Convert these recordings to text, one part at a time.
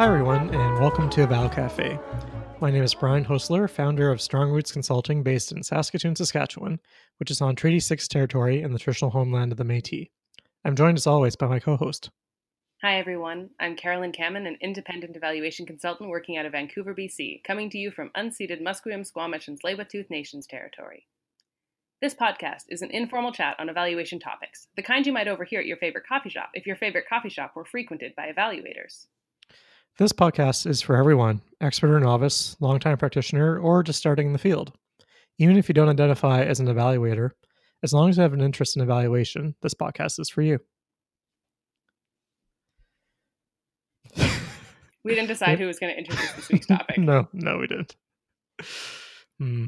Hi, everyone, and welcome to Eval Cafe. My name is Brian Hoessler, founder of Strong Roots Consulting based in Saskatoon, Saskatchewan, which is on Treaty 6 territory in the traditional homeland of the Metis. I'm joined as always by my co host. Hi, everyone. I'm Carolyn Camman, an independent evaluation consultant working out of Vancouver, BC, coming to you from unceded Musqueam, Squamish, and Tsleil-Waututh Nations territory. This podcast is an informal chat on evaluation topics, the kind you might overhear at your favorite coffee shop if your favorite coffee shop were frequented by evaluators. This podcast is for everyone, expert or novice, longtime practitioner, or just starting in the field. Even if you don't identify as an evaluator, as long as you have an interest in evaluation, this podcast is for you. We didn't decide who was going to introduce this week's topic. no, no, we didn't. Hmm.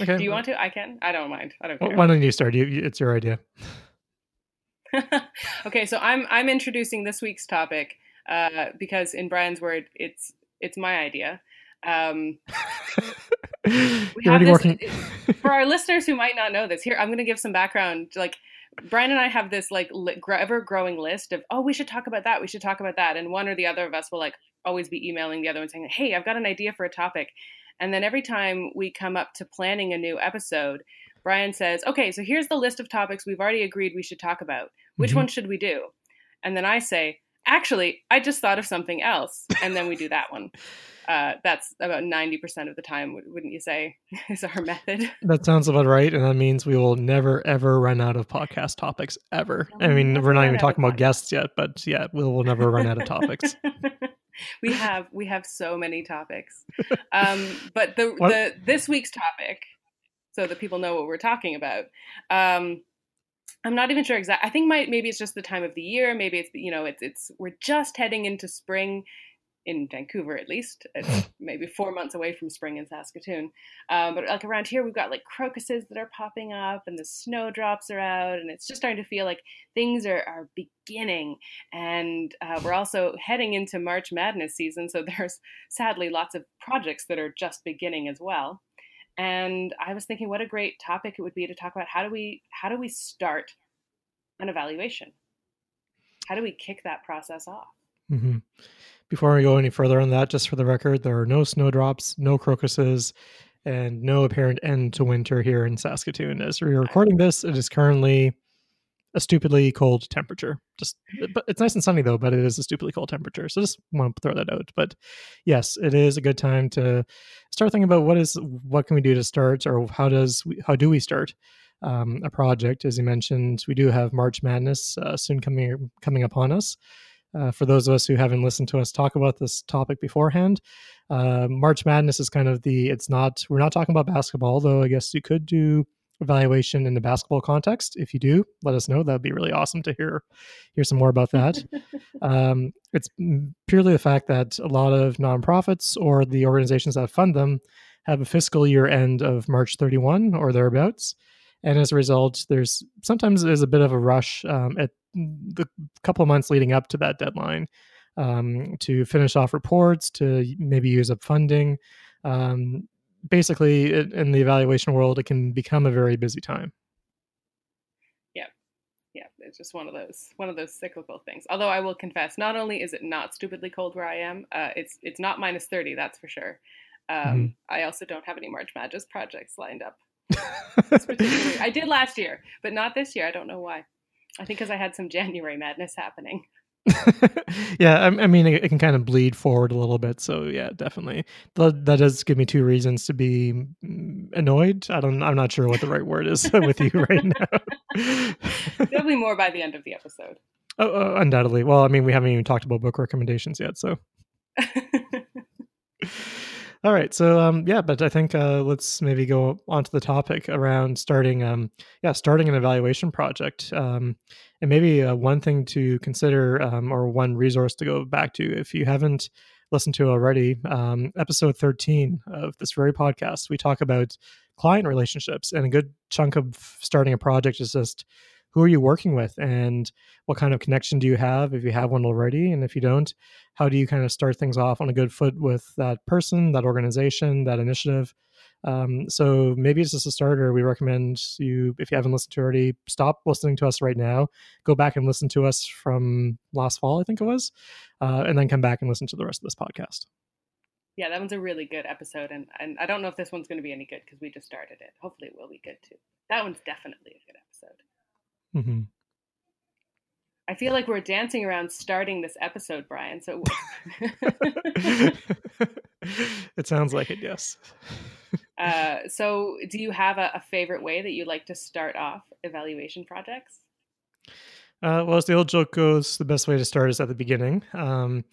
Okay. Do you want to? I can. I don't mind. I don't care. why don't you start? You- it's your idea. okay, so I'm I'm introducing this week's topic uh, because, in Brian's word, it's it's my idea. Um, You're have this- working. for our listeners who might not know this, here I'm going to give some background. Like Brian and I have this like li- ever growing list of oh we should talk about that, we should talk about that, and one or the other of us will like always be emailing the other one saying hey I've got an idea for a topic, and then every time we come up to planning a new episode, Brian says okay so here's the list of topics we've already agreed we should talk about. Which Mhm. one should we do? And then I say actually I just thought of something else, and then we do that one. Uh, that's about 90% of the time, wouldn't you say, is our method? That sounds about right, and that means we will never ever run out of podcast topics ever. No, I we'll mean, we're not even talking about podcasts. guests yet, but yeah, we will never run out of topics. we have we have so many topics. Um, but the What- the this week's topic, so that people know what we're talking about. Um, I'm not even sure exactly. I think my, maybe it's just the time of the year. Maybe it's you know it's it's we're just heading into spring in Vancouver at least. It's maybe four months away from spring in Saskatoon. Um, but like around here, we've got like crocuses that are popping up, and the snowdrops are out, and it's just starting to feel like things are are beginning. And uh, we're also heading into March Madness season, so there's sadly lots of projects that are just beginning as well. And I was thinking, what a great topic it would be to talk about how do we how do we start an evaluation? How do we kick that process off? hmm Before we go any further on that, just for the record, there are no snowdrops, no crocuses, and no apparent end to winter here in Saskatoon. As we're recording this, it is currently a stupidly cold temperature. Just, but it's nice and sunny though. But it is a stupidly cold temperature. So just want to throw that out. But yes, it is a good time to start thinking about what is what can we do to start, or how does we, how do we start um, a project? As you mentioned, we do have March Madness uh, soon coming coming upon us. Uh, for those of us who haven't listened to us talk about this topic beforehand, uh, March Madness is kind of the. It's not. We're not talking about basketball, though. I guess you could do evaluation in the basketball context. If you do, let us know. That'd be really awesome to hear hear some more about that. um, it's purely the fact that a lot of nonprofits or the organizations that fund them have a fiscal year end of March 31 or thereabouts. And as a result, there's sometimes there's a bit of a rush um, at the couple of months leading up to that deadline um, to finish off reports, to maybe use up funding. Um, basically, in in the evaluation world, it can become a very busy time. yeah, yeah, it's just one of those one of those cyclical things. Although I will confess, not only is it not stupidly cold where I am, uh, it's it's not minus thirty, that's for sure. Um, Mhm. I also don't have any March Madness projects lined up. I did last year, but not this year. I don't know why. I think because I had some January madness happening. yeah, I, I mean, it, it can kind of bleed forward a little bit. So yeah, definitely. That, that does give me two reasons to be mm, annoyed. I don't. I'm not sure what the right word is with you right now. There'll be more by the end of the episode. oh, oh, undoubtedly. Well, I mean, we haven't even talked about book recommendations yet. So all right. So um, yeah, but I think uh, let's maybe go on to the topic around starting. Um, yeah, starting an evaluation project. Um, and maybe uh, one thing to consider um, or one resource to go back to if you haven't listened to already um, episode 13 of this very podcast we talk about client relationships and a good chunk of starting a project is just who are you working with and what kind of connection do you have if you have one already and if you don't how do you kind of start things off on a good foot with that person that organization that initiative Um, so maybe it's just a starter. We recommend you, if you haven't listened to already, stop listening to us right now. Go back and listen to us from last fall, I think it was, uh, and then come back and listen to the rest of this podcast. Yeah, that one's a really good episode, and, and I don't know if this one's going to be any good because we just started it. Hopefully, it will be good too. That one's definitely a good episode. Mm-hmm. I feel like we're dancing around starting this episode, Brian. So it sounds like it, yes. uh, so, do you have a, a, favorite way that you like to start off evaluation projects? Uh, well, as the old joke goes, the best way to start is at the beginning. Um,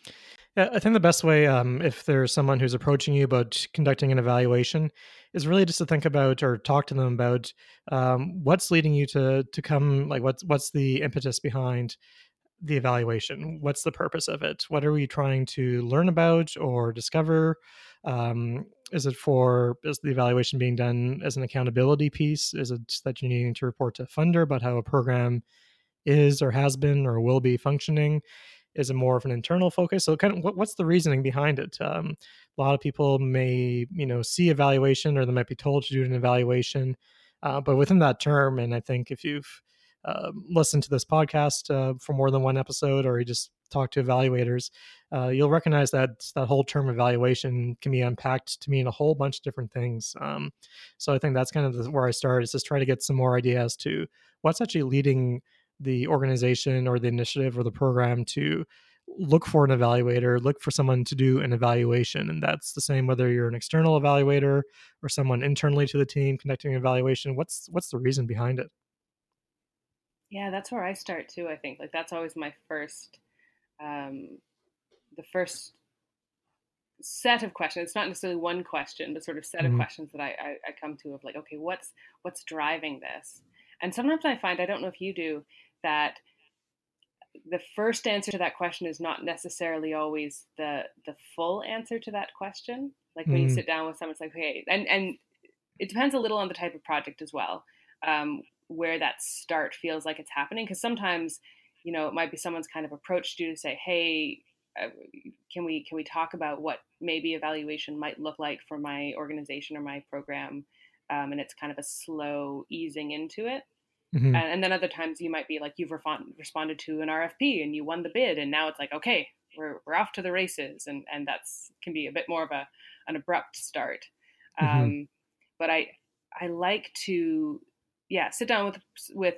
I think the best way, um, if there's someone who's approaching you about conducting an evaluation, is really just to think about or talk to them about um, what's leading you to to come. Like, what's what's the impetus behind the evaluation? What's the purpose of it? What are we trying to learn about or discover? Um, is it for is the evaluation being done as an accountability piece? Is it that you're needing to report to a funder about how a program is or has been or will be functioning? Is it more of an internal focus? So kind of what, what's the reasoning behind it? Um, a lot of people may you know see evaluation or they might be told to do an evaluation uh, but within that term and i think if you've uh, listened to this podcast uh, for more than one episode or you just talk to evaluators uh, you'll recognize that that whole term evaluation can be unpacked to mean a whole bunch of different things. Um, so i think that's kind of the, where i start is just try to get some more ideas to what's actually leading the organization or the initiative or the program to look for an evaluator, look for someone to do an evaluation. And that's the same whether you're an external evaluator or someone internally to the team conducting an evaluation. What's what's the reason behind it? Yeah, that's where I start too, I think. Like that's always my first um the first set of questions. It's not necessarily one question, but sort of set mm-hmm. of questions that I, I, I come to of like, okay, what's what's driving this? And sometimes I find, I don't know if you do, that the first answer to that question is not necessarily always the the full answer to that question. Like when mm. you sit down with someone, it's like, okay, and and it depends a little on the type of project as well, um, where that start feels like it's happening. Because sometimes, you know, it might be someone's kind of approached you to say, hey, uh, can we can we talk about what maybe evaluation might look like for my organization or my program? Um, and it's kind of a slow easing into it. Mm-hmm. And, and, then other times you might be like you've responded to an RFP and you won the bid, and now it's like okay, we're we're off to the races, and and that's can be a bit more of a an abrupt start. Mm-hmm. Um, but I I like to yeah sit down with with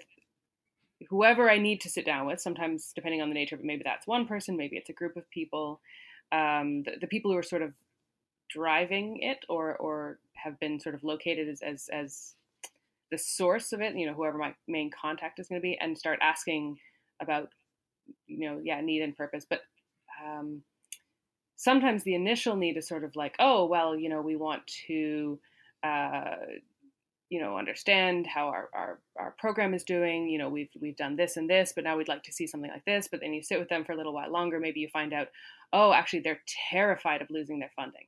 whoever I need to sit down with. Sometimes depending on the nature of it, maybe that's one person, maybe it's a group of people. Um, the, the people who are sort of driving it or or have been sort of located as as, as the source of it, you know, whoever my main contact is going to be, and start asking about, you know, yeah, need and purpose. But um, sometimes the initial need is sort of like, oh, well, you know, we want to, uh, you know, understand how our, our, our program is doing. You know, we've we've done this and this, but now we'd like to see something like this. But then you sit with them for a little while longer, maybe you find out, oh, actually, they're terrified of losing their funding.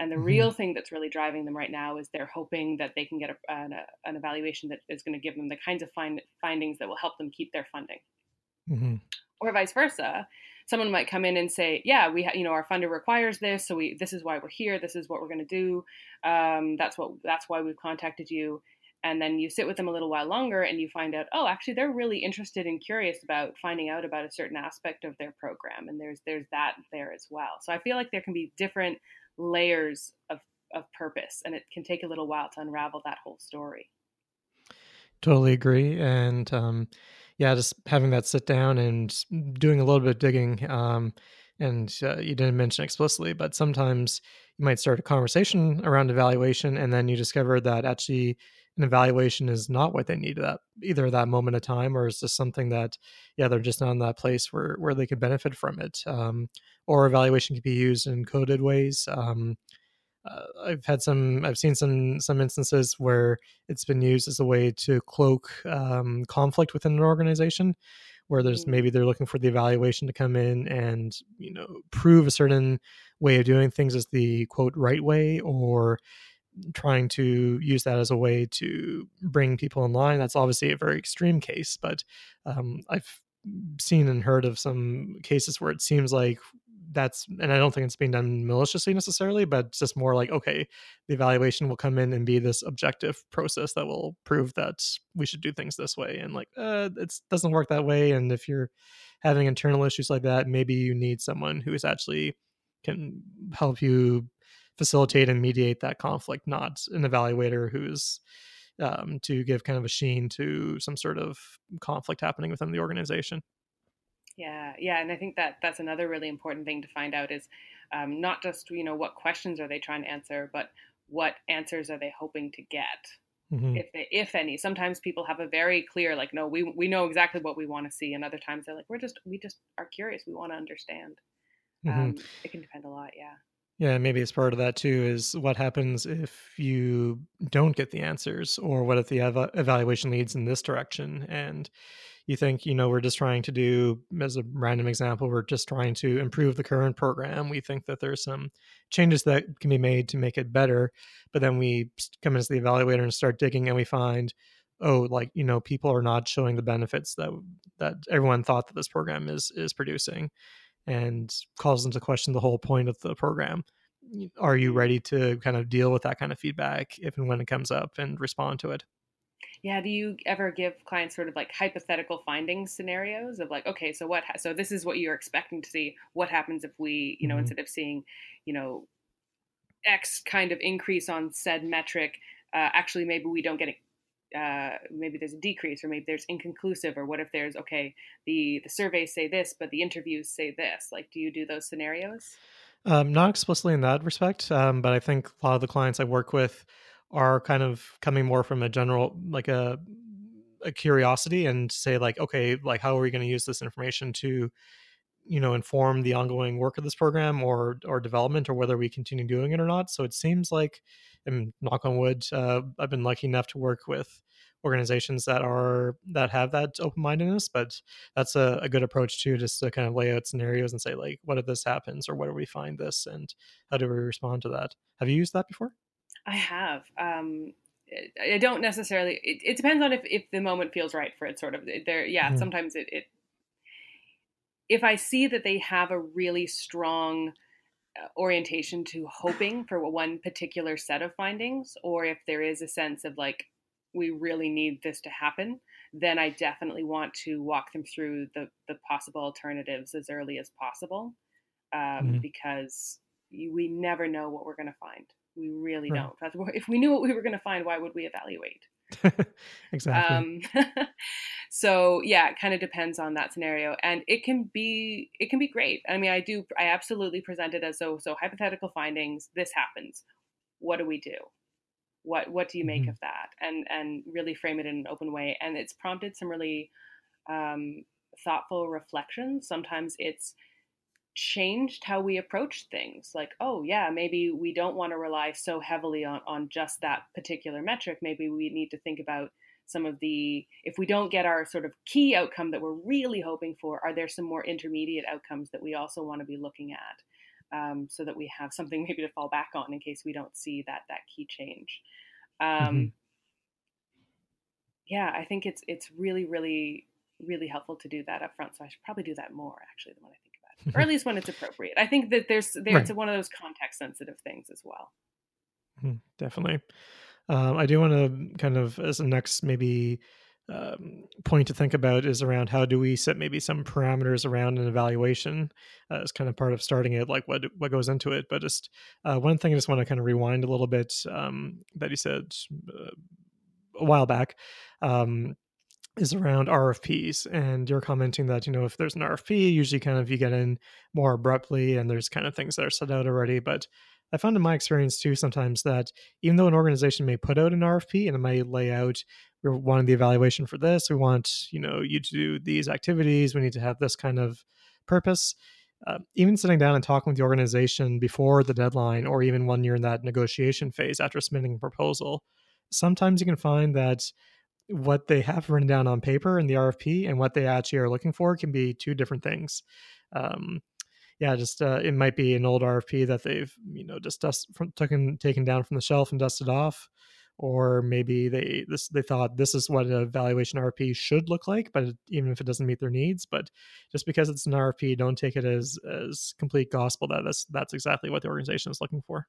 And the mm-hmm. real thing that's really driving them right now is they're hoping that they can get a, an, a, an, evaluation that is going to give them the kinds of find, findings that will help them keep their funding. Mm-hmm. Or vice versa, someone might come in and say, "Yeah, we, ha- you know, our funder requires this, so we, this is why we're here. This is what we're going to do. Um, that's what, that's why we've contacted you." And then you sit with them a little while longer, and you find out, oh, actually, they're really interested and curious about finding out about a certain aspect of their program, and there's there's that there as well. So I feel like there can be different layers of, of purpose and it can take a little while to unravel that whole story. Totally agree and um, yeah just having that sit down and doing a little bit of digging um, and uh, you didn't mention explicitly but sometimes you might start a conversation around evaluation and then you discover that actually an evaluation is not what they need at either that moment of time or is this something that yeah they're just not in that place where where they could benefit from it um, or evaluation can be used in coded ways um, uh, I've had some I've seen some some instances where it's been used as a way to cloak um, conflict within an organization where there's mm-hmm. maybe they're looking for the evaluation to come in and you know prove a certain way of doing things as the quote right way or trying to use that as a way to bring people in line. That's obviously a very extreme case, but um, I've seen and heard of some cases where it seems like that's and I don't think it's being done maliciously necessarily, but it's just more like okay, the evaluation will come in and be this objective process that will prove that we should do things this way, and like uh, it doesn't work that way. And if you're having internal issues like that, maybe you need someone who is actually can help you facilitate and mediate that conflict, not an evaluator who's um, to give kind of a sheen to some sort of conflict happening within the organization. Yeah, yeah, and I think that that's another really important thing to find out is um, not just you know what questions are they trying to answer, but what answers are they hoping to get, mm-hmm. if they, if any. Sometimes people have a very clear like, no, we we know exactly what we want to see, and other times they're like, we're just we just are curious, we want to understand. Mm-hmm. Um, it can depend a lot, yeah. Yeah, maybe it's part of that too is what happens if you don't get the answers, or what if the ev- evaluation leads in this direction and you think, you know, we're just trying to do, as a random example, we're just trying to improve the current program. We think that there's some changes that can be made to make it better, but then we come as the evaluator and start digging and we find, oh, like, you know, people are not showing the benefits that that everyone thought that this program is is producing and calls into question the whole point of the program. Are you ready to kind of deal with that kind of feedback if and when it comes up and respond to it? Yeah, do you ever give clients sort of like hypothetical findings scenarios of like, okay, so what? Ha- so this is what you're expecting to see. What happens if we, you know, mm-hmm. instead of seeing, you know, X kind of increase on said metric, uh, actually maybe we don't get uh, maybe there's a decrease or maybe there's inconclusive or what if there's okay the the surveys say this but the interviews say this. Like do you do those scenarios? Um, not explicitly in that respect um, but i think a lot of the clients i work with are kind of coming more from a general like a a curiosity and say like okay like how are we going to use this information to you know inform the ongoing work of this program or or development or whether we continue doing it or not? So it seems like and knock on wood uh, i've been lucky enough to work with organizations that are that have that open-mindedness but that's a, a, good approach too just to kind of lay out scenarios and say like what if this happens or what do we find this and how do we respond to that have you used that before i have um i don't necessarily it, it depends on if, if the moment feels right for it sort of there yeah mm-hmm. sometimes it, it if I see that they have a really strong orientation to hoping for one particular set of findings, or if there is a sense of like, we really need this to happen, then I definitely want to walk them through the, the possible alternatives as early as possible um, mm-hmm. because we never know what we're going to find. We really right. don't. If we knew what we were going to find, why would we evaluate? exactly. Um, so yeah, it kind of depends on that scenario, and it can be it can be great. I mean, I do I absolutely present it as so so hypothetical findings. This happens. What do we do? What what do you make mm-hmm. of that? And and really frame it in an open way. And it's prompted some really um, thoughtful reflections. Sometimes it's changed how we approach things like oh yeah maybe we don't want to rely so heavily on, on just that particular metric maybe we need to think about some of the if we don't get our sort of key outcome that we're really hoping for are there some more intermediate outcomes that we also want to be looking at um, so that we have something maybe to fall back on in case we don't see that that key change um, mm-hmm. yeah i think it's it's really really really helpful to do that up front so i should probably do that more actually than what i think or at least when it's appropriate. I think that there's there's right. one of those context sensitive things as well. Mm-hmm, definitely. Um, I do want to kind of as a next maybe um, point to think about is around how do we set maybe some parameters around an evaluation uh, as kind of part of starting it, like what what goes into it. But just uh, one thing I just want to kind of rewind a little bit um, that he said uh, a while back. Um, is around RFPs. And you're commenting that, you know, if there's an RFP, usually kind of you get in more abruptly and there's kind of things that are set out already. But I found in my experience too sometimes that even though an organization may put out an RFP and it may lay out we're wanting the evaluation for this, we want, you know, you to do these activities, we need to have this kind of purpose. Uh, even sitting down and talking with the organization before the deadline or even when you're in that negotiation phase after submitting a proposal, sometimes you can find that what they have written down on paper in the RFP and what they actually are looking for can be two different things. Um, yeah, just uh, it might be an old RFP that they've you know just dust from, taken taken down from the shelf and dusted off, or maybe they this they thought this is what a valuation RFP should look like, but even if it doesn't meet their needs, but just because it's an RFP, don't take it as as complete gospel that that's that's exactly what the organization is looking for.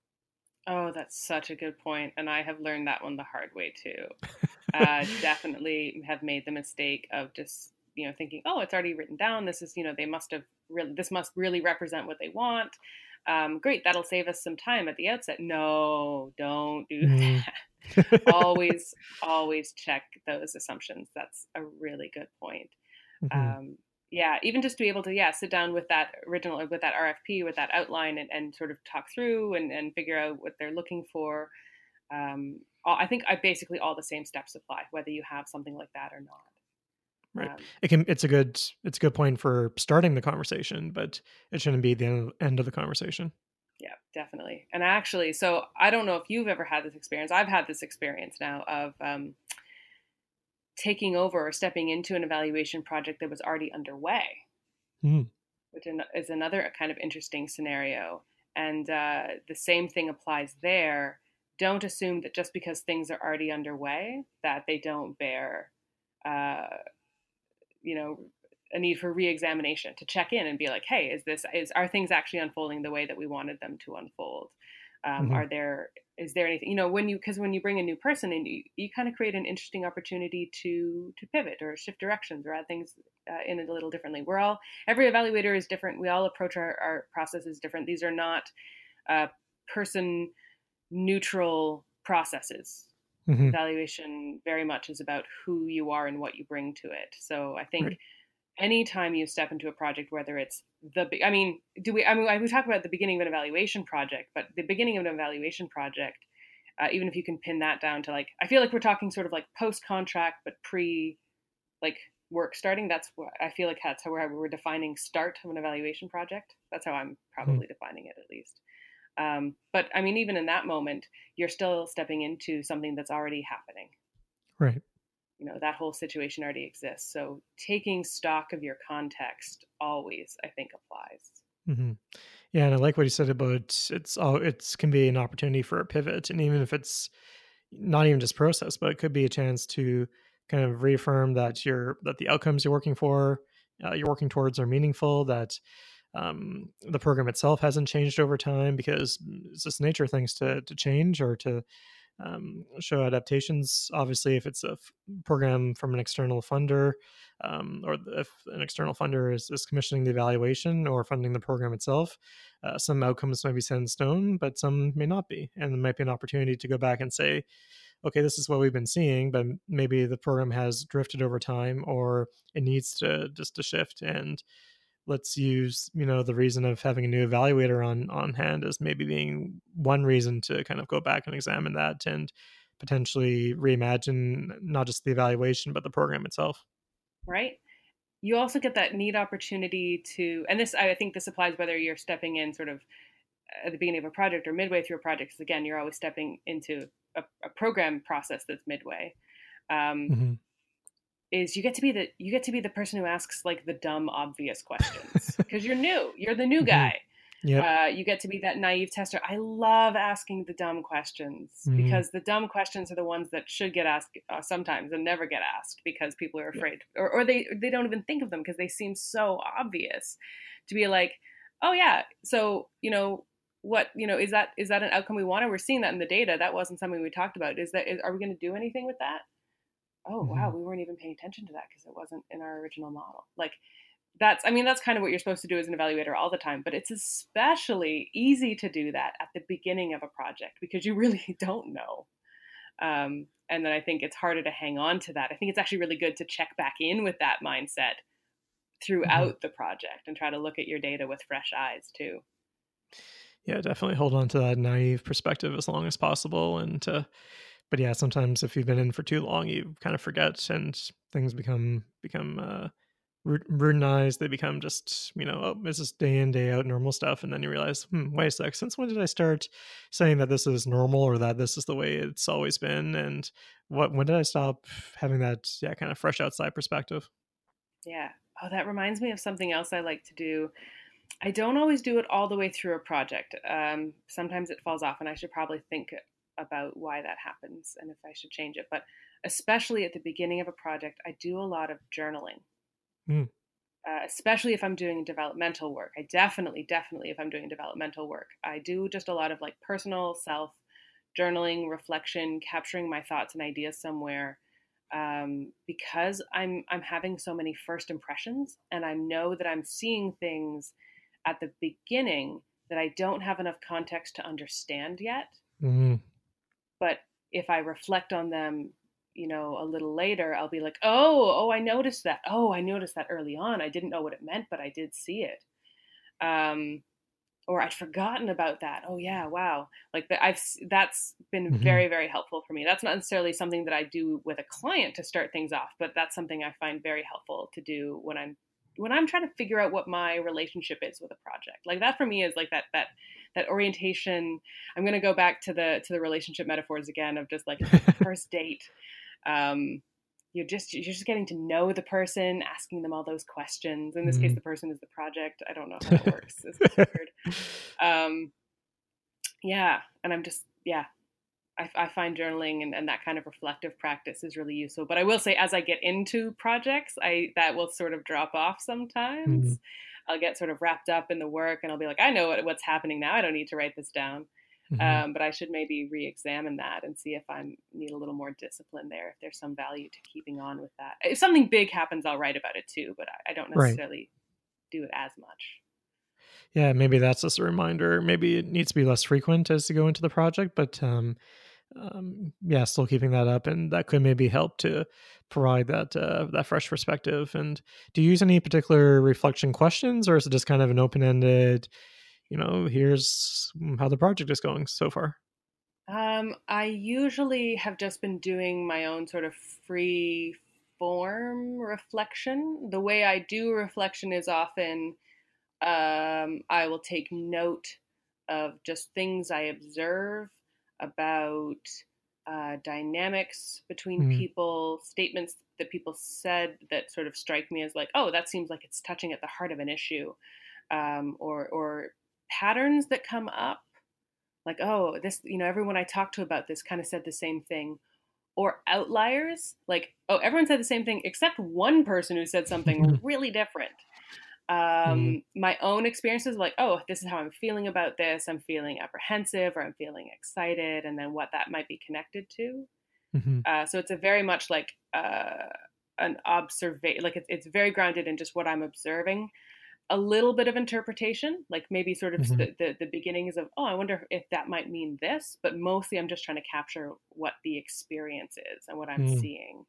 Oh, that's such a good point, and I have learned that one the hard way too. uh, definitely have made the mistake of just you know thinking, oh, it's already written down. This is you know they must have really this must really represent what they want. Um, great, that'll save us some time at the outset. No, don't do mm. that. always, always check those assumptions. That's a really good point. Mm-hmm. Um, yeah, even just to be able to yeah sit down with that original with that RFP with that outline and, and sort of talk through and, and figure out what they're looking for. Um, I think I basically all the same steps apply whether you have something like that or not. Right. Um, it can. It's a good. It's a good point for starting the conversation, but it shouldn't be the end of the conversation. Yeah, definitely. And actually, so I don't know if you've ever had this experience. I've had this experience now of um, taking over or stepping into an evaluation project that was already underway, mm. which is another kind of interesting scenario. And uh, the same thing applies there. Don't assume that just because things are already underway that they don't bear, uh, you know, a need for reexamination to check in and be like, hey, is this is are things actually unfolding the way that we wanted them to unfold? Um, mm-hmm. Are there is there anything you know when you because when you bring a new person in, you, you kind of create an interesting opportunity to to pivot or shift directions or add things uh, in a little differently. We're all every evaluator is different. We all approach our, our processes different. These are not uh, person neutral processes. Mm-hmm. Evaluation very much is about who you are and what you bring to it. So I think. Right anytime you step into a project, whether it's the, I mean, do we, I mean, we talk about the beginning of an evaluation project, but the beginning of an evaluation project, uh, even if you can pin that down to like, I feel like we're talking sort of like post contract, but pre like work starting. That's what I feel like that's how we're, we're defining start of an evaluation project. That's how I'm hmm. probably mm-hmm. defining it at least. Um, but I mean, even in that moment, you're still stepping into something that's already happening. Right you know that whole situation already exists so taking stock of your context always i think applies mm-hmm. yeah and i like what you said about it's all it's can be an opportunity for a pivot and even if it's not even just process but it could be a chance to kind of reaffirm that you're that the outcomes you're working for uh, you're working towards are meaningful that um, the program itself hasn't changed over time because it's just nature things to to change or to um, show adaptations. Obviously, if it's a f- program from an external funder, um, or if an external funder is, is, commissioning the evaluation or funding the program itself, uh, some outcomes might be set in stone, but some may not be. And there might be an opportunity to go back and say, okay, this is what we've been seeing, but maybe the program has drifted over time or it needs to just to shift. And let's use you know the reason of having a new evaluator on on hand as maybe being one reason to kind of go back and examine that and potentially reimagine not just the evaluation but the program itself. Right. You also get that neat opportunity to and this i think this applies whether you're stepping in sort of at the beginning of a project or midway through a project because again you're always stepping into a, a program process that's midway. Um, mm-hmm is you get to be the you get to be the person who asks like the dumb obvious questions. Because you're new. You're the new mm-hmm. guy. Yeah uh, you get to be that naive tester. I love asking the dumb questions mm-hmm. because the dumb questions are the ones that should get asked uh, sometimes and never get asked because people are afraid yeah. or, or they they don't even think of them because they seem so obvious to be like oh yeah so you know what you know is that is that an outcome we want? And we're seeing that in the data. That wasn't something we talked about. Is that is, are we going to do anything with that oh mm-hmm. wow we weren't even paying attention to that because it wasn't in our original model like that's i mean that's kind of what you're supposed to do as an evaluator all the time but it's especially easy to do that at the beginning of a project because you really don't know um, and then i think it's harder to hang on to that i think it's actually really good to check back in with that mindset throughout mm-hmm. the project and try to look at your data with fresh eyes too yeah definitely hold on to that naive perspective as long as possible and to but yeah, sometimes if you've been in for too long, you kind of forget, and things become become uh, routinized. They become just you know, oh, this is day in day out normal stuff, and then you realize, hmm, wait a sec, since when did I start saying that this is normal or that this is the way it's always been, and what when did I stop having that yeah kind of fresh outside perspective? Yeah. Oh, that reminds me of something else I like to do. I don't always do it all the way through a project. Um, sometimes it falls off, and I should probably think about why that happens and if I should change it. But especially at the beginning of a project, I do a lot of journaling. Mm. Uh, especially if I'm doing developmental work. I definitely, definitely, if I'm doing developmental work, I do just a lot of like personal self journaling, reflection, capturing my thoughts and ideas somewhere. Um, because I'm I'm having so many first impressions, and I know that I'm seeing things at the beginning that I don't have enough context to understand yet. Mm-hmm. But if I reflect on them you know, a little later, I'll be like, oh, oh, I noticed that. Oh, I noticed that early on. I didn't know what it meant, but I did see it. Um, or I'd forgotten about that. Oh yeah, wow. Like the, I've that's been mm-hmm. very very helpful for me. That's not necessarily something that I do with a client to start things off, but that's something I find very helpful to do when I'm when I'm trying to figure out what my relationship is with a project. Like that for me is like that that that orientation. I'm going to go back to the to the relationship metaphors again of just like first date um, you're just you're just getting to know the person, asking them all those questions. In this mm-hmm. case, the person is the project. I don't know how it works. It's weird. Um, yeah, and I'm just yeah. I, I find journaling and, and, that kind of reflective practice is really useful. But I will say, as I get into projects, I that will sort of drop off sometimes. Mm-hmm. I'll get sort of wrapped up in the work, and I'll be like, I know what, what's happening now. I don't need to write this down. Mm-hmm. Um, but I should maybe re-examine that and see if I need a little more discipline there. If there's some value to keeping on with that. If something big happens, I'll write about it too. But I, I don't necessarily right. do it as much. Yeah, maybe that's just a reminder. Maybe it needs to be less frequent as you go into the project, but um, um, yeah, still keeping that up, and that could maybe help to provide that uh, that fresh perspective. And do you use any particular reflection questions, or is it just kind of an open ended? you know, here's how the project is going so far? Um, I usually have just been doing my own sort of free form reflection. The way I do reflection is often um, I will take note of just things I observe about uh, dynamics between mm. people, statements that people said that sort of strike me as like, oh, that seems like it's touching at the heart of an issue, um, or or patterns that come up like oh this you know everyone i talked to about this kind of said the same thing or outliers like oh everyone said the same thing except one person who said something really different um, mm. my own experiences like oh this is how i'm feeling about this i'm feeling apprehensive or i'm feeling excited and then what that might be connected to mm-hmm. uh, so it's a very much like uh, an observation like it's, it's very grounded in just what i'm observing a little bit of interpretation, like maybe sort of mm-hmm. the, the, the, beginnings of, oh, I wonder if that might mean this, but mostly I'm just trying to capture what the experience is and what I'm mm. seeing.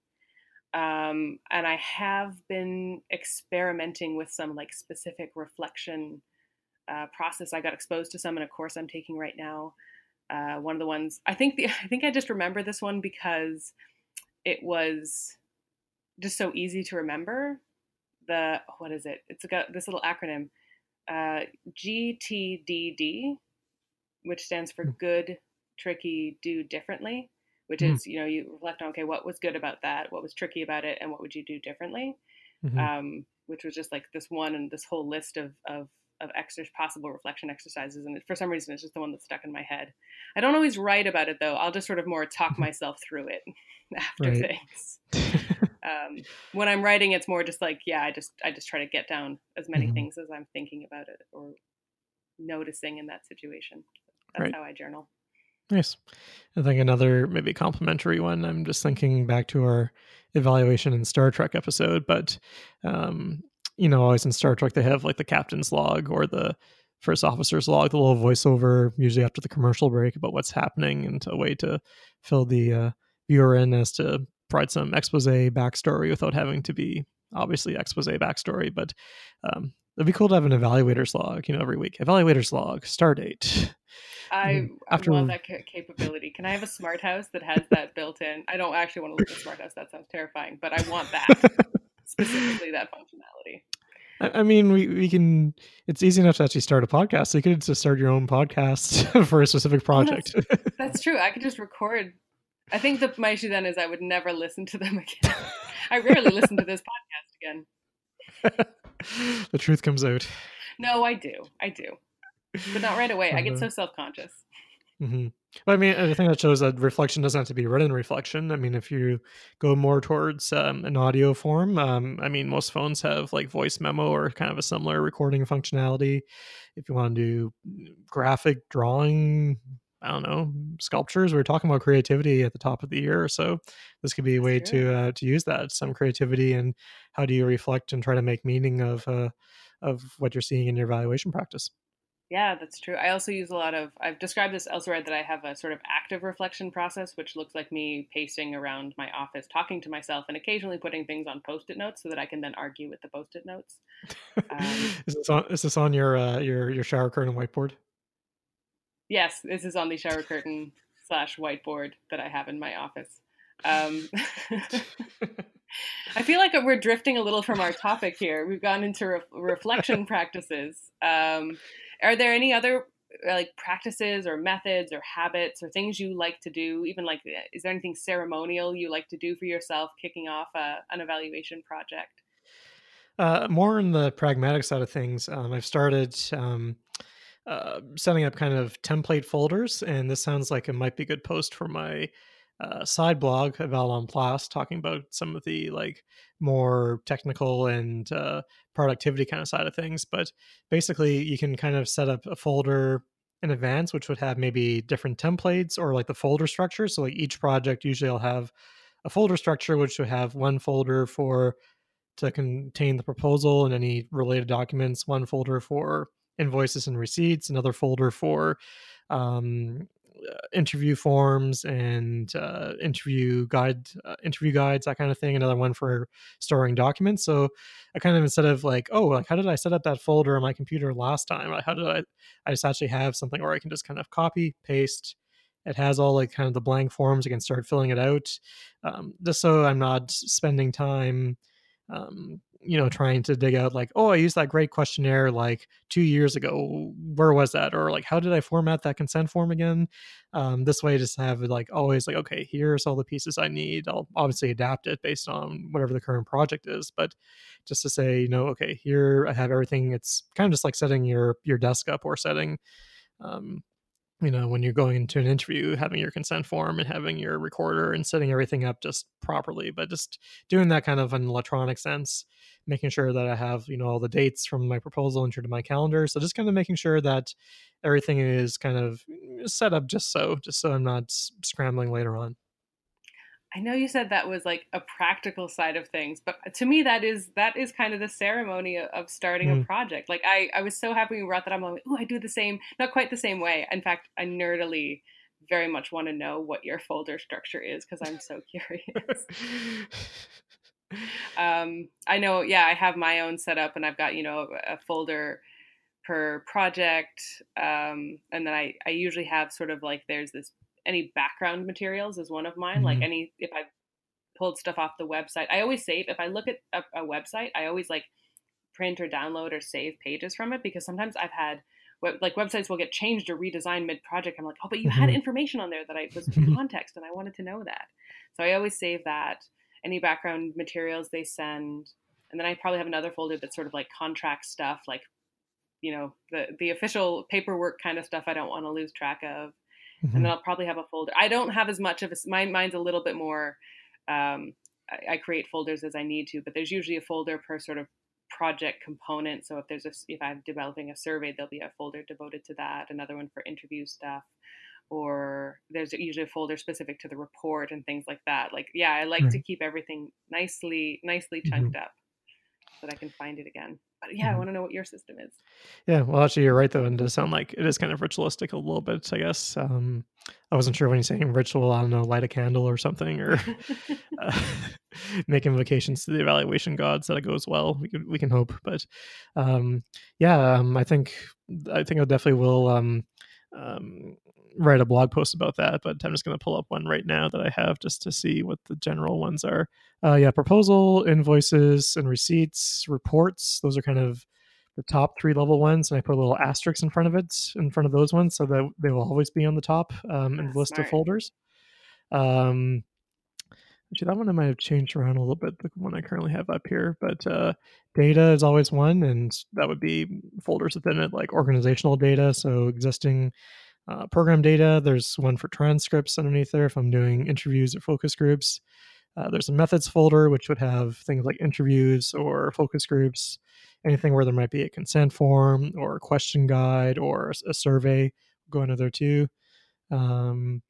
Um, and I have been experimenting with some like specific reflection uh, process. I got exposed to some in a course I'm taking right now. Uh, one of the ones I think the I think I just remember this one because it was just so easy to remember the what is it? It's got this little acronym, uh, GTDD, which stands for hmm. good, tricky, do differently. Which mm. is you know you reflect on okay what was good about that, what was tricky about it, and what would you do differently. Mm-hmm. Um, which was just like this one and this whole list of of of extra possible reflection exercises and for some reason it's just the one that's stuck in my head i don't always write about it though i'll just sort of more talk myself through it after things um, when I'm writing, it's more just like, yeah, I just I just try to get down as many mm-hmm. things as I'm thinking about it or noticing in that situation. That's right. how I journal. Nice. I think another maybe complimentary one. I'm just thinking back to our evaluation in Star Trek episode, but um, you know, always in Star Trek they have like the captain's log or the first officer's log, the little voiceover usually after the commercial break about what's happening and a way to fill the uh, viewer in as to provide some expose backstory without having to be obviously expose backstory. But um, it'd be cool to have an evaluator's log, you know, every week. Evaluator's log, star date. I, mm, After, I want that capability. Can I have a smart house that has that built in? I don't actually want to live in a smart house. That sounds terrifying, but I want that specifically that functionality. I mean, we, we can. It's easy enough to actually start a podcast. So you could just start your own podcast for a specific project. That's, that's, true. I could just record I think the my issue then is I would never listen to them again. I rarely listen to this podcast again. the truth comes out. No, I do. I do. But not right away. I get uh-huh. so self conscious. Mm-hmm. But I mean, I think that shows that reflection doesn't have to be written reflection. I mean, if you go more towards um, an audio form, um, I mean, most phones have like voice memo or kind of a similar recording functionality. If you want to do graphic drawing, I don't know, sculptures. We are talking about creativity at the top of the year, so this could be a way to uh, to use that some creativity and how do you reflect and try to make meaning of uh, of what you're seeing in your evaluation practice. Yeah, that's true. I also use a lot of, I've described this elsewhere that I have a sort of active reflection process, which looks like me pacing around my office, talking to myself, and occasionally putting things on post it notes so that I can then argue with the post it notes. Um, is, this on, is this on your, uh, your, your shower curtain whiteboard? Yes, this is on the shower curtain slash whiteboard that I have in my office. Um, I feel like we're drifting a little from our topic here. We've gone into re- reflection practices. Um, are there any other like practices or methods or habits or things you like to do even like is there anything ceremonial you like to do for yourself kicking off a, an evaluation project uh, more on the pragmatic side of things um, i've started um, uh, setting up kind of template folders and this sounds like it might be a good post for my uh, side blog Eval en Place talking about some of the like more technical and uh, productivity kind of side of things. But basically, you can kind of set up a folder in advance, which would have maybe different templates or like the folder structure. So like each project usually will have a folder structure, which would have one folder for to contain the proposal and any related documents, one folder for invoices and receipts, another folder for um, uh, interview forms and uh, interview guide uh, interview guides that kind of thing another one for storing documents. So i kind of instead of like oh like how did i set up that folder on my computer last time? How did i i just actually have something where i can just kind of copy paste. It has all like kind of the blank forms i can start filling it out um, just so i'm not spending time um, you know trying to dig out like oh i used that great questionnaire like two years ago where was that? or like how did i format that consent form again? Um, this way just have like always like okay here's all the pieces i need. I'll obviously adapt it based on whatever the current project is. But just to say you know okay here i have everything. It's kind of just like setting your your desk up or setting um, you know when you're going into an interview having your consent form and having your recorder and setting everything up just properly but just doing that kind of an electronic sense making sure that i have you know all the dates from my proposal entered my calendar. So just kind of making sure that everything is kind of mm, set up just so just so i'm not scrambling later on I know you said that was like a practical side of things, but to me that is that is kind of the ceremony of starting mm. a project. Like I, I was so happy you brought that up. I'm like, oh, I do the same, not quite the same way. In fact, I nerdily very much want to know what your folder structure is because I'm so curious. um, I know, yeah, I have my own setup and I've got you know a folder per project, um, and then I I usually have sort of like there's this any background materials is one of mine. Mm-hmm. Like any if I pulled stuff off the website, I always save. If I look at a, a, website, I always like print or download or save pages from it because sometimes I've had like websites will get changed or redesigned mid project. I'm like, oh, but you had mm-hmm. information on there that I was in context and I wanted to know that. So I always save that. Any background materials they send, and then I probably have another folder that's sort of like contract stuff, like you know the the official paperwork kind of stuff. I don't want to lose track of mm-hmm. and then I'll probably have a folder. I don't have as much of a my mine's a little bit more. Um, I, I create folders as I need to, but there's usually a folder per sort of project component. So if there's a if I'm developing a survey, there'll be a folder devoted to that. Another one for interview stuff, or there's usually a folder specific to the report and things like that. Like yeah, I like right. to keep everything nicely nicely chunked mm-hmm. up so that I can find it again but yeah, I mm-hmm. want to know what your system is. Yeah, well, actually, you're right though, and it does sound like it is kind of ritualistic a little bit. I guess um, I wasn't sure when you're saying ritual. I don't know, light a candle or something, or uh, make invocations to the evaluation gods that it goes well. We can we can hope, but um, yeah, um, I think I think I definitely will um, um, write a blog post about that, but I'm just going to pull up one right now that I have just to see what the general ones are. Uh, yeah, proposal, invoices, and receipts, reports. Those are kind of the top three level ones, and I put a little asterisk in front of it, in front of those ones, so that they will always be on the top um, in the list smart. of folders. Um, actually, that one I might have changed around a little bit. The one I currently have up here, but uh, data is always one, and that would be folders within it, like organizational data, so existing uh, program data. There's one for transcripts underneath there if I'm doing interviews or focus groups. Uh, there's a methods folder, which would have things like interviews or focus groups, anything where there might be a consent form or a question guide or a, survey go into there too. Um,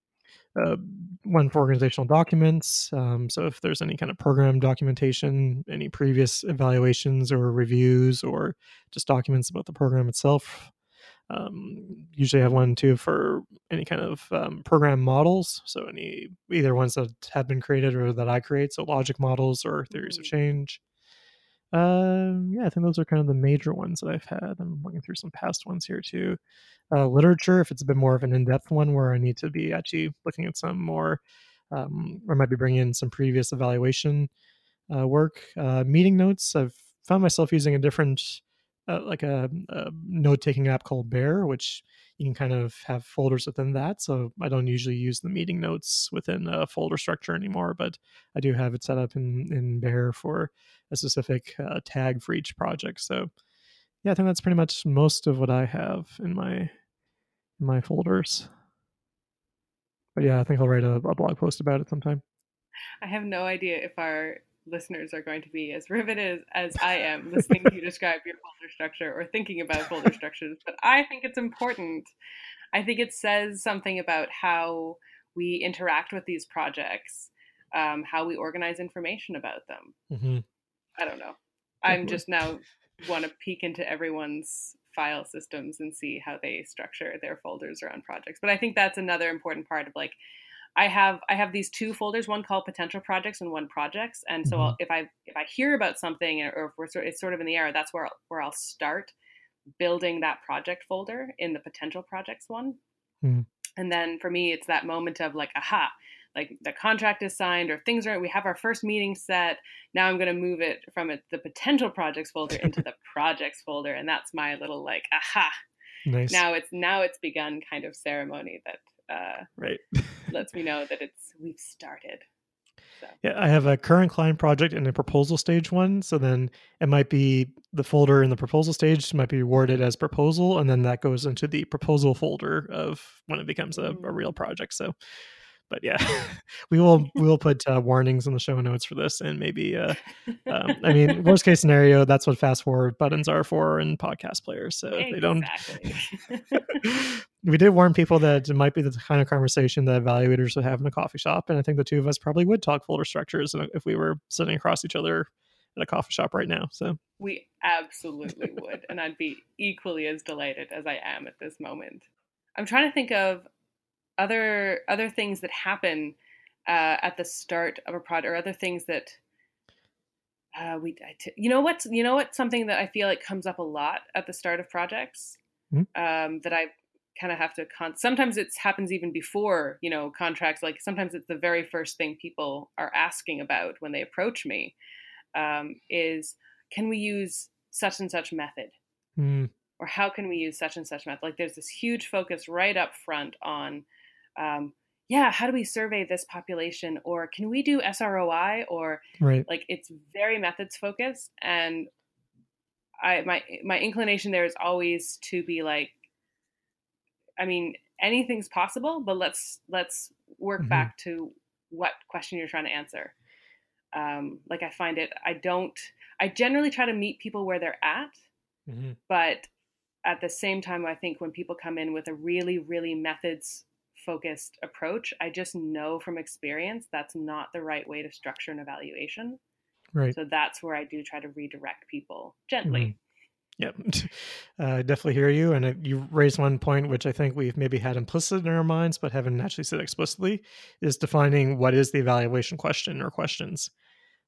uh, one for organizational documents. Um, so if there's any kind of program documentation, any previous evaluations or reviews, or just documents about the program itself. Um, usually have one too for any kind of um, program models. So any either ones that have been created or that I create. So logic models or theories of mm. change. Um, yeah, I think those are kind of the major ones that I've had. I'm looking through some past ones here too. Uh, literature, if it's a bit more of an in-depth one where I need to be actually looking at some more, um, or might be bringing in some previous evaluation uh, work. Uh, meeting notes, I've found myself using a different, uh, like a, a note-taking app called Bear, which you can kind of have folders within that. So I don't usually use the meeting notes within a folder structure anymore, but I do have it set up in in Bear for a specific uh, tag for each project. So yeah, I think that's pretty much most of what I have in my in my folders. But yeah, I think I'll write a, a blog post about it sometime. I have no idea if our listeners are going to be as riveted as, as I am listening to you describe your folder structure or thinking about folder structures, but I think it's important. I think it says something about how we interact with these projects, um, how we organize information about them. Mm-hmm. I don't know. I'm just now want to peek into everyone's file systems and see how they structure their folders around projects. But I think that's another important part of like I have I have these two folders, one called potential projects and one projects. And so mm-hmm. if I if I hear about something or if we're sort it's sort of in the air, that's where I'll, where I'll start building that project folder in the potential projects one. Mm-hmm. And then for me, it's that moment of like, aha, like the contract is signed or things are we have our first meeting set now i'm going to move it from it, the potential projects folder into the projects folder and that's my little like aha nice. now it's now it's begun kind of ceremony that uh, right lets me know that it's we've started so. Yeah, I have a current client project and a proposal stage one. So then it might be the folder in the proposal stage might be worded as proposal, and then that goes into the proposal folder of when it becomes a, a real mm. project. So but yeah, we will we will put uh, warnings in the show notes for this, and maybe uh, um, I mean, worst case scenario, that's what fast forward buttons are for in podcast players. So exactly. they don't. we did warn people that it might be the kind of conversation that evaluators would have in a coffee shop, and I think the two of us probably would talk folder structures if we were sitting across each other at a coffee shop right now. So we absolutely would, and I'd be equally as delighted as I am at this moment. I'm trying to think of other other things that happen uh, at the start of a project or other things that uh, we you know what you know what something that I feel like comes up a lot at the start of projects mm-hmm. um, that I kind of have to con- sometimes it happens even before you know contracts like sometimes it's the very first thing people are asking about when they approach me um, is can we use such and such method mm. or how can we use such and such method like there's this huge focus right up front on um, yeah, how do we survey this population? Or can we do SROI? Or right. like it's very methods focused. And I my my inclination there is always to be like, I mean, anything's possible, but let's let's work mm-hmm. back to what question you're trying to answer. Um, like I find it, I don't. I generally try to meet people where they're at, mm-hmm. but at the same time, I think when people come in with a really, really methods focused approach, I just know from experience that's not the right way to structure an evaluation. Right. So that's where I do try to redirect people gently. Mm-hmm. Yep, uh, definitely hear you. And uh, you raised one point which I think we've maybe had implicit in our minds, but haven't actually said explicitly, is defining what is the evaluation question or questions.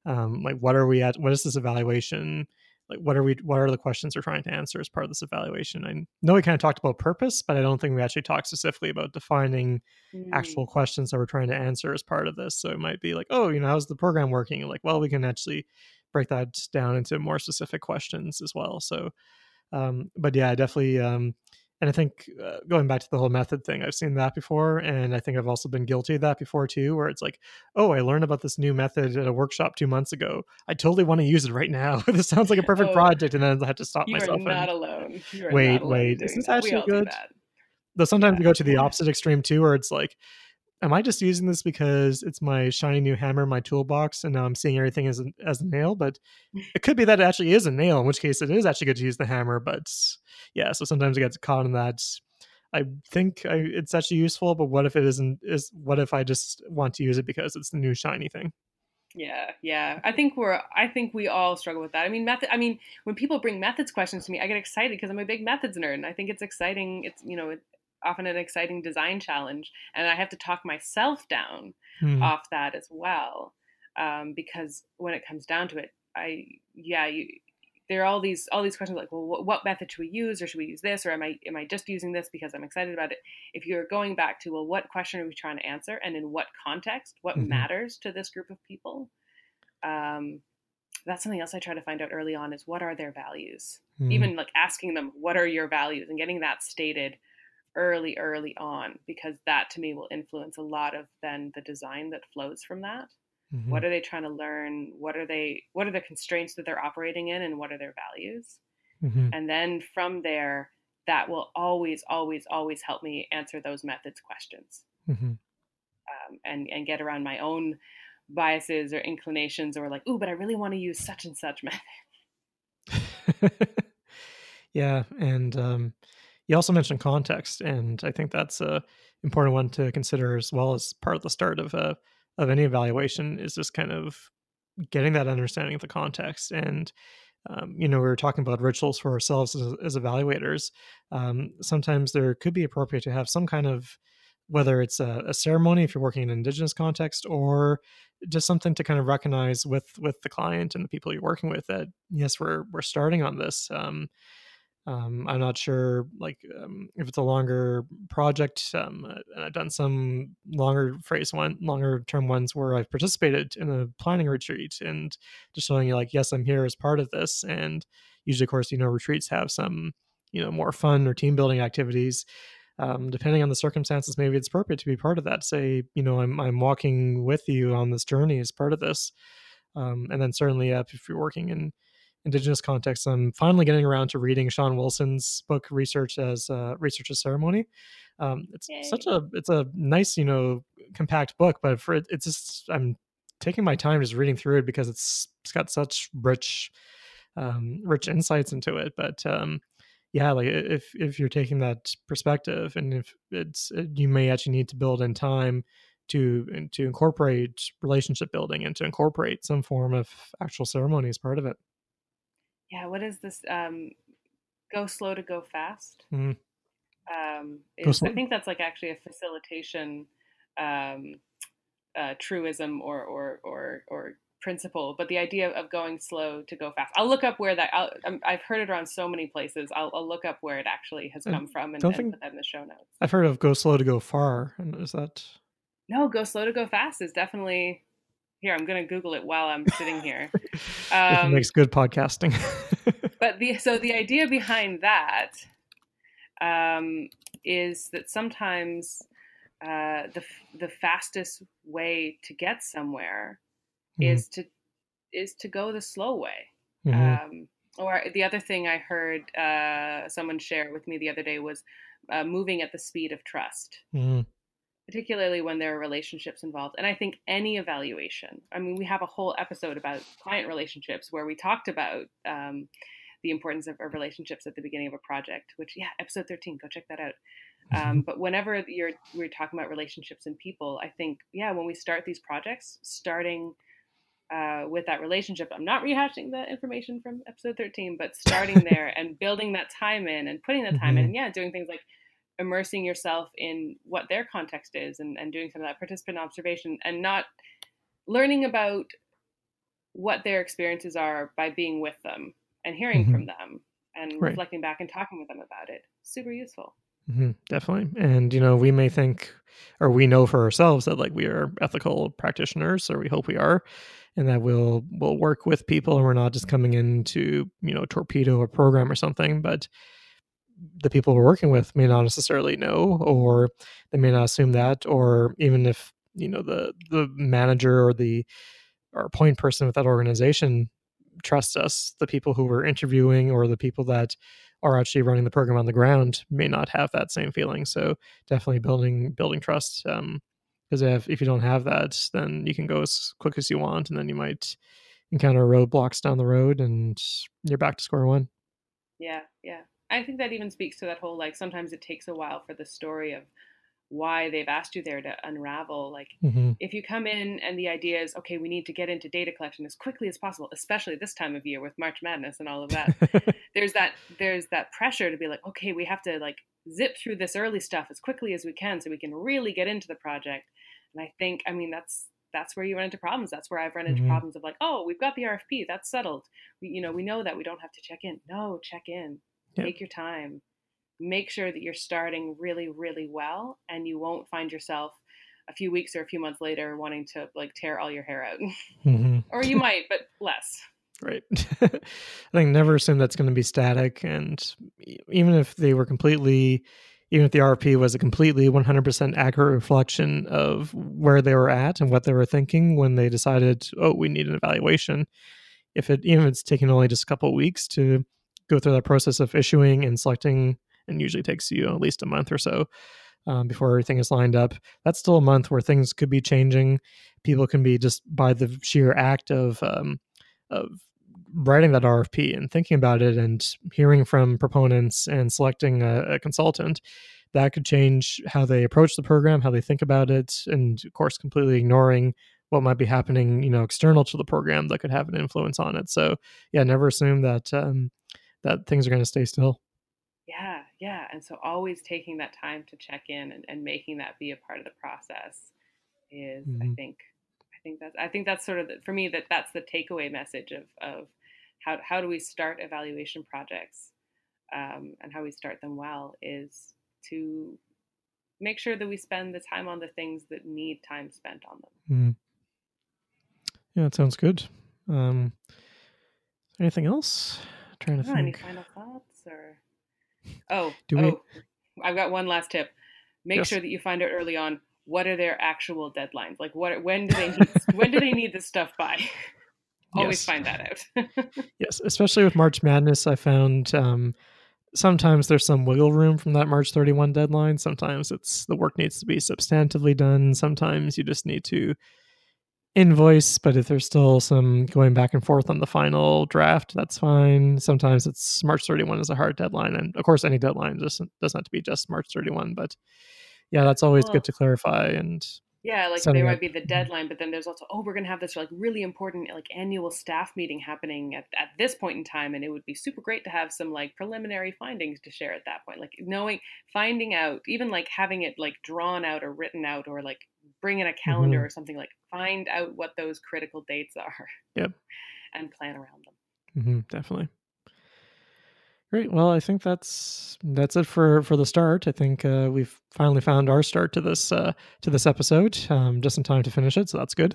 Um, like, what are we at? What is this evaluation? Like what are we what are the questions we're trying to answer as part of this evaluation? I know we kind of talked about purpose but i don't think we actually talked specifically about defining mm. actual questions that we're trying to answer as part of this. So it might be like oh you know how's the program working? Like well we can actually break that down into more specific questions as well. So um, but yeah definitely um, and I think uh, going back to the whole method thing, I've seen that before, and I think I've also been guilty of that before too, where it's like, oh, I learned about this new method at a workshop two months ago. I totally want to use it right now. this sounds like a perfect oh, project, and then I have to stop you myself. Are not alone. You are wait, not alone wait, is this actually good? though sometimes yeah. we go to the opposite extreme too where it's like am I just using this because it's my shiny new hammer my toolbox and now I'm seeing everything as as a nail? But it could be that it actually is a nail, in which case it is actually good to use the hammer. But yeah, so sometimes it gets caught in that. I think I, it's actually useful, but what if it isn't? Is what if I just want to use it because it's the new shiny thing? Yeah, yeah. I think we're. I think we all struggle with that. I mean, method. I mean, when people bring methods questions to me, I get excited because I'm a big methods nerd, and I think it's exciting. It's you know, often an exciting design challenge, and I have to talk myself down mm. off that as well, um, because when it comes down to it, I yeah, you, there are all these all these questions like, well, what, what, method should we use, or should we use this, or am I am I just using this because I'm excited about it? If you're going back to well, what question are we trying to answer, and in what context, what mm-hmm. matters to this group of people? Um, that's something else I try to find out early on is what are their values. Mm. Even like asking them, what are your values, and getting that stated early, early on, because that to me will influence a lot of then the design that flows from that. Mm-hmm. What are they trying to learn? What are they? What are the constraints that they're operating in, and what are their values? Mm-hmm. And then from there, that will always, always, always help me answer those methods questions, mm-hmm. um, and and get around my own biases or inclinations, or like, oh, but I really want to use such and such method. yeah, and um, you also mentioned context, and I think that's a important one to consider as well as part of the start of a of any evaluation is just kind of getting that understanding of the context. And um, you know we were talking about rituals for ourselves as, as evaluators. Um, sometimes there could be appropriate to have some kind of whether it's a, a, ceremony if you're working in an indigenous context or just something to kind of recognize with with the client and the people you're working with that yes we're we're starting on this. Um, um, I'm not sure like um, if it's a longer project. Um, uh, I've done some longer phrase one, longer term ones where I've participated in a planning retreat and just showing you like, yes, I'm here as part of this. And usually, of course, you know, retreats have some you know more fun or team building activities. Um, depending on the circumstances, maybe it's appropriate to be part of that. Say, you know, I'm I'm walking with you on this journey as part of this, um, and then certainly, uh, if you're working in indigenous context i'm finally getting around to reading Shawn Wilson's book research as uh, research as ceremony. Um, it's Yay. such a it's a nice you know compact book but for it, it's just i'm taking my time just reading through it because it's it's got such rich um, rich insights into it. But um, yeah like if if you're taking that perspective and if it's you may actually need to build in time to to incorporate relationship building and to incorporate some form of actual ceremony as part of it yeah, what is this? Um, go slow to go fast. Mm-hmm. Um, is, I think that's like actually a facilitation um, uh, truism or, or or or principle, but the idea of going slow to go fast. I'll look up where that. i have um, heard it around so many places. I'll, I'll, look up where it actually has come from and, and put that in the show notes. I've heard of go slow to go far, and is that? No, go slow to go fast is definitely here i'm going to google it while i'm sitting here. Um, makes good podcasting. but the so the idea behind that um, is that sometimes uh, the the fastest way to get somewhere mm-hmm. is to is to go the slow way. Mm-hmm. um, or the other thing i heard uh, someone share with me the other day was uh, moving at the speed of trust. Mm-hmm particularly when there are relationships involved. And I think any evaluation, I mean, we have a whole episode about client relationships where we talked about um, the importance of, of, relationships at the beginning of a project, which, yeah, episode 13, go check that out. Um, but whenever you're we're talking about relationships and people, I think, yeah, when we start these projects, starting uh, with that relationship, I'm not rehashing the information from episode 13, but starting there and building that time in and putting that time mm-hmm. in, and yeah, doing things like immersing yourself in what their context is and, and doing some of that participant observation and not learning about what their experiences are by being with them and hearing mm-hmm. from them and right. reflecting back and talking with them about it. Super useful. Mm-hmm, definitely. And, you know, we may think or we know for ourselves that like we are ethical practitioners or we hope we are and that we'll we'll work with people and we're not just coming in to, you know, torpedo a program or something. But the people we're working with may not necessarily know or they may not assume that or even if you know the the manager or the or point person with that organization trusts us the people who we're interviewing or the people that are actually running the program on the ground may not have that same feeling. So definitely building building trust. Because um, if if you don't have that, then you can go as quick as you want, and then you might encounter roadblocks down the road, and you're back to square one. Yeah, yeah. I think that even speaks to that whole like sometimes it takes a while for the story of why they've asked you there to unravel. Like, mm-hmm. if you come in and the idea is, okay, we need to get into data collection as quickly as possible, especially this time of year with March Madness and all of that. there's that there's that pressure to be like, okay, we have to like zip through this early stuff as quickly as we can so we can really get into the project. And I think, I mean, that's that's where you run into problems. That's where I've run into mm-hmm. problems of like, oh, we've got the RFP, that's settled. We, you know, we know that we don't have to check in. No, check in. Yep. Take your time make sure that you're starting really, really well, and you won't find yourself a few weeks or a few months later wanting to like tear all your hair out. Mm-hmm. or you might, but less. Right. I think never assume that's going to be static. And even if they were completely, even if the RP was a completely 100% accurate reflection of where they were at and what they were thinking when they decided, oh, we need an evaluation, if it even if it's taking only just a couple of weeks to go through that process of issuing and selecting and usually takes you at least a month or so um, before everything is lined up. That's still a month where things could be changing. People can be just by the sheer act of um, of writing that RFP and thinking about it and hearing from proponents and selecting a, a consultant. That could change how they approach the program, how they think about it, and of course, completely ignoring what might be happening, you know, external to the program that could have an influence on it. So, yeah, never assume that um, that things are going to stay still. Yeah, yeah. And so always taking that time to check in and, and making that be a part of the process is, mm-hmm. I think, I think that's, I think that's sort of the, for me that that's the takeaway message of, of how, how do we start evaluation projects um, and how we start them well is to make sure that we spend the time on the things that need time spent on them. Mm. Yeah, it sounds good. Um, anything else? Trying to think. Any final thoughts or? Oh, Do we... oh, I've got one last tip. Make yes. sure that you find out early on what are their actual deadlines. Like, what? When do they need? when do they need this stuff by? Always yes. find that out. yes, especially with March Madness, I found um, sometimes there's some wiggle room from that March 31 deadline. Sometimes it's the work needs to be substantively done. Sometimes you just need to invoice, but if there's still some going back and forth on the final draft, that's fine. Sometimes it's March 31 is a hard deadline, and of course, any deadline doesn't doesn't have to be just March 31. But yeah, that's always good to clarify and. Yeah, like there might be the deadline, but then there's also, oh, we're gonna have this like really important like annual staff meeting happening at, at this point in time, and it would be super great to have some like preliminary findings to share at that point. Like knowing, finding out, even like having it like drawn out or written out or like bring in a calendar mm-hmm. or something like find out what those critical dates are. Yep. And plan around them. Mm-hmm, definitely. Great. Well, I think that's that's it for for the start. I think uh, we've finally found our start to this uh, to this episode, um, just in time to finish it. So that's good.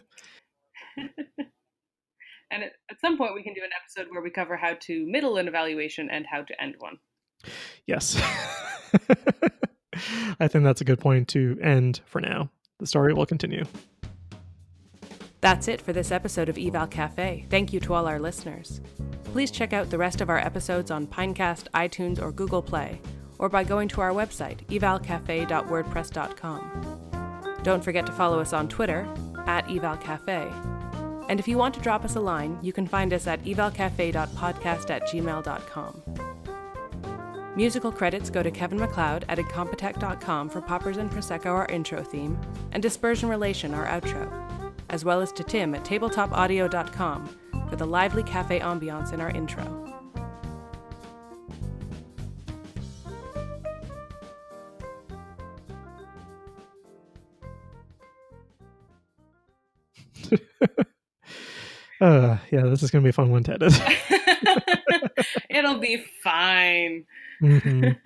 and at, at some point, we can do an episode where we cover how to middle an evaluation and how to end one. Yes. I think that's a good point to end for now. The story will continue. That's it for this episode of Eval Cafe. Thank you to all our listeners. Please check out the rest of our episodes on Pinecast, iTunes, or Google Play, or by going to our website, evalcafe.wordpress.com. Don't forget to follow us on Twitter, at evalcafe. And if you want to drop us a line, you can find us at evalcafe.podcast at gmail.com. Musical credits go to Kevin MacLeod at incompetech.com for Poppers and Prosecco, our intro theme, and Dispersion Relation, our outro as well as to Tim at tabletopaudio.com for the lively cafe ambiance in our intro. uh, yeah, this is going to be a fun one to edit. It'll be fine. Mm-hmm.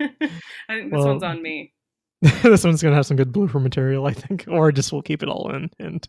I think this well, one's on me. this one's going to have some good blooper material, I think, or just we'll keep it all in and